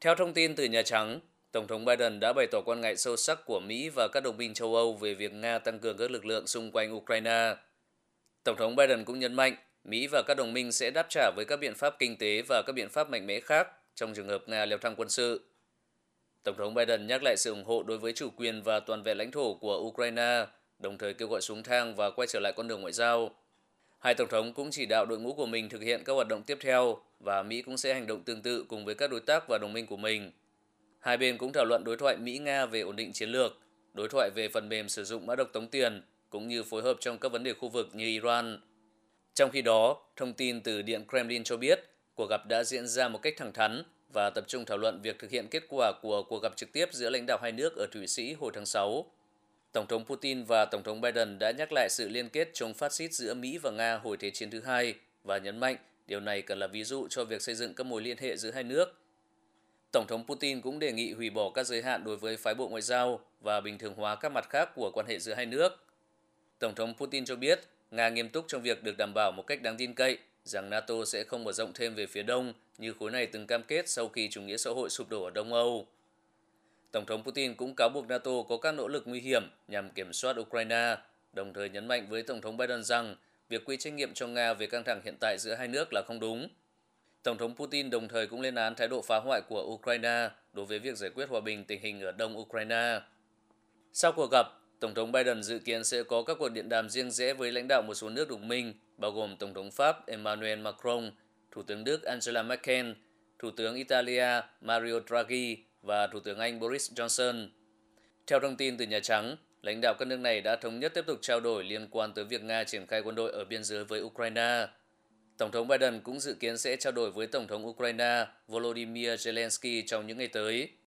Theo thông tin từ Nhà Trắng, Tổng thống Biden đã bày tỏ quan ngại sâu sắc của Mỹ và các đồng minh châu Âu về việc Nga tăng cường các lực lượng xung quanh Ukraine. Tổng thống Biden cũng nhấn mạnh Mỹ và các đồng minh sẽ đáp trả với các biện pháp kinh tế và các biện pháp mạnh mẽ khác trong trường hợp Nga leo thang quân sự. Tổng thống Biden nhắc lại sự ủng hộ đối với chủ quyền và toàn vẹn lãnh thổ của Ukraine, đồng thời kêu gọi xuống thang và quay trở lại con đường ngoại giao. Hai tổng thống cũng chỉ đạo đội ngũ của mình thực hiện các hoạt động tiếp theo và Mỹ cũng sẽ hành động tương tự cùng với các đối tác và đồng minh của mình. Hai bên cũng thảo luận đối thoại Mỹ-Nga về ổn định chiến lược, đối thoại về phần mềm sử dụng mã độc tống tiền, cũng như phối hợp trong các vấn đề khu vực như Iran. Trong khi đó, thông tin từ Điện Kremlin cho biết cuộc gặp đã diễn ra một cách thẳng thắn và tập trung thảo luận việc thực hiện kết quả của cuộc gặp trực tiếp giữa lãnh đạo hai nước ở Thụy Sĩ hồi tháng 6. Tổng thống Putin và Tổng thống Biden đã nhắc lại sự liên kết chống phát xít giữa Mỹ và Nga hồi Thế chiến thứ hai và nhấn mạnh điều này cần là ví dụ cho việc xây dựng các mối liên hệ giữa hai nước. Tổng thống Putin cũng đề nghị hủy bỏ các giới hạn đối với phái bộ ngoại giao và bình thường hóa các mặt khác của quan hệ giữa hai nước. Tổng thống Putin cho biết, Nga nghiêm túc trong việc được đảm bảo một cách đáng tin cậy rằng NATO sẽ không mở rộng thêm về phía đông như khối này từng cam kết sau khi chủ nghĩa xã hội sụp đổ ở Đông Âu. Tổng thống Putin cũng cáo buộc NATO có các nỗ lực nguy hiểm nhằm kiểm soát Ukraine, đồng thời nhấn mạnh với Tổng thống Biden rằng việc quy trách nhiệm cho Nga về căng thẳng hiện tại giữa hai nước là không đúng. Tổng thống Putin đồng thời cũng lên án thái độ phá hoại của Ukraine đối với việc giải quyết hòa bình tình hình ở Đông Ukraine. Sau cuộc gặp, Tổng thống Biden dự kiến sẽ có các cuộc điện đàm riêng rẽ với lãnh đạo một số nước đồng minh, bao gồm Tổng thống Pháp Emmanuel Macron, Thủ tướng Đức Angela Merkel, Thủ tướng Italia Mario Draghi và Thủ tướng Anh Boris Johnson. Theo thông tin từ Nhà Trắng, lãnh đạo các nước này đã thống nhất tiếp tục trao đổi liên quan tới việc Nga triển khai quân đội ở biên giới với Ukraine. Tổng thống Biden cũng dự kiến sẽ trao đổi với Tổng thống Ukraine Volodymyr Zelensky trong những ngày tới.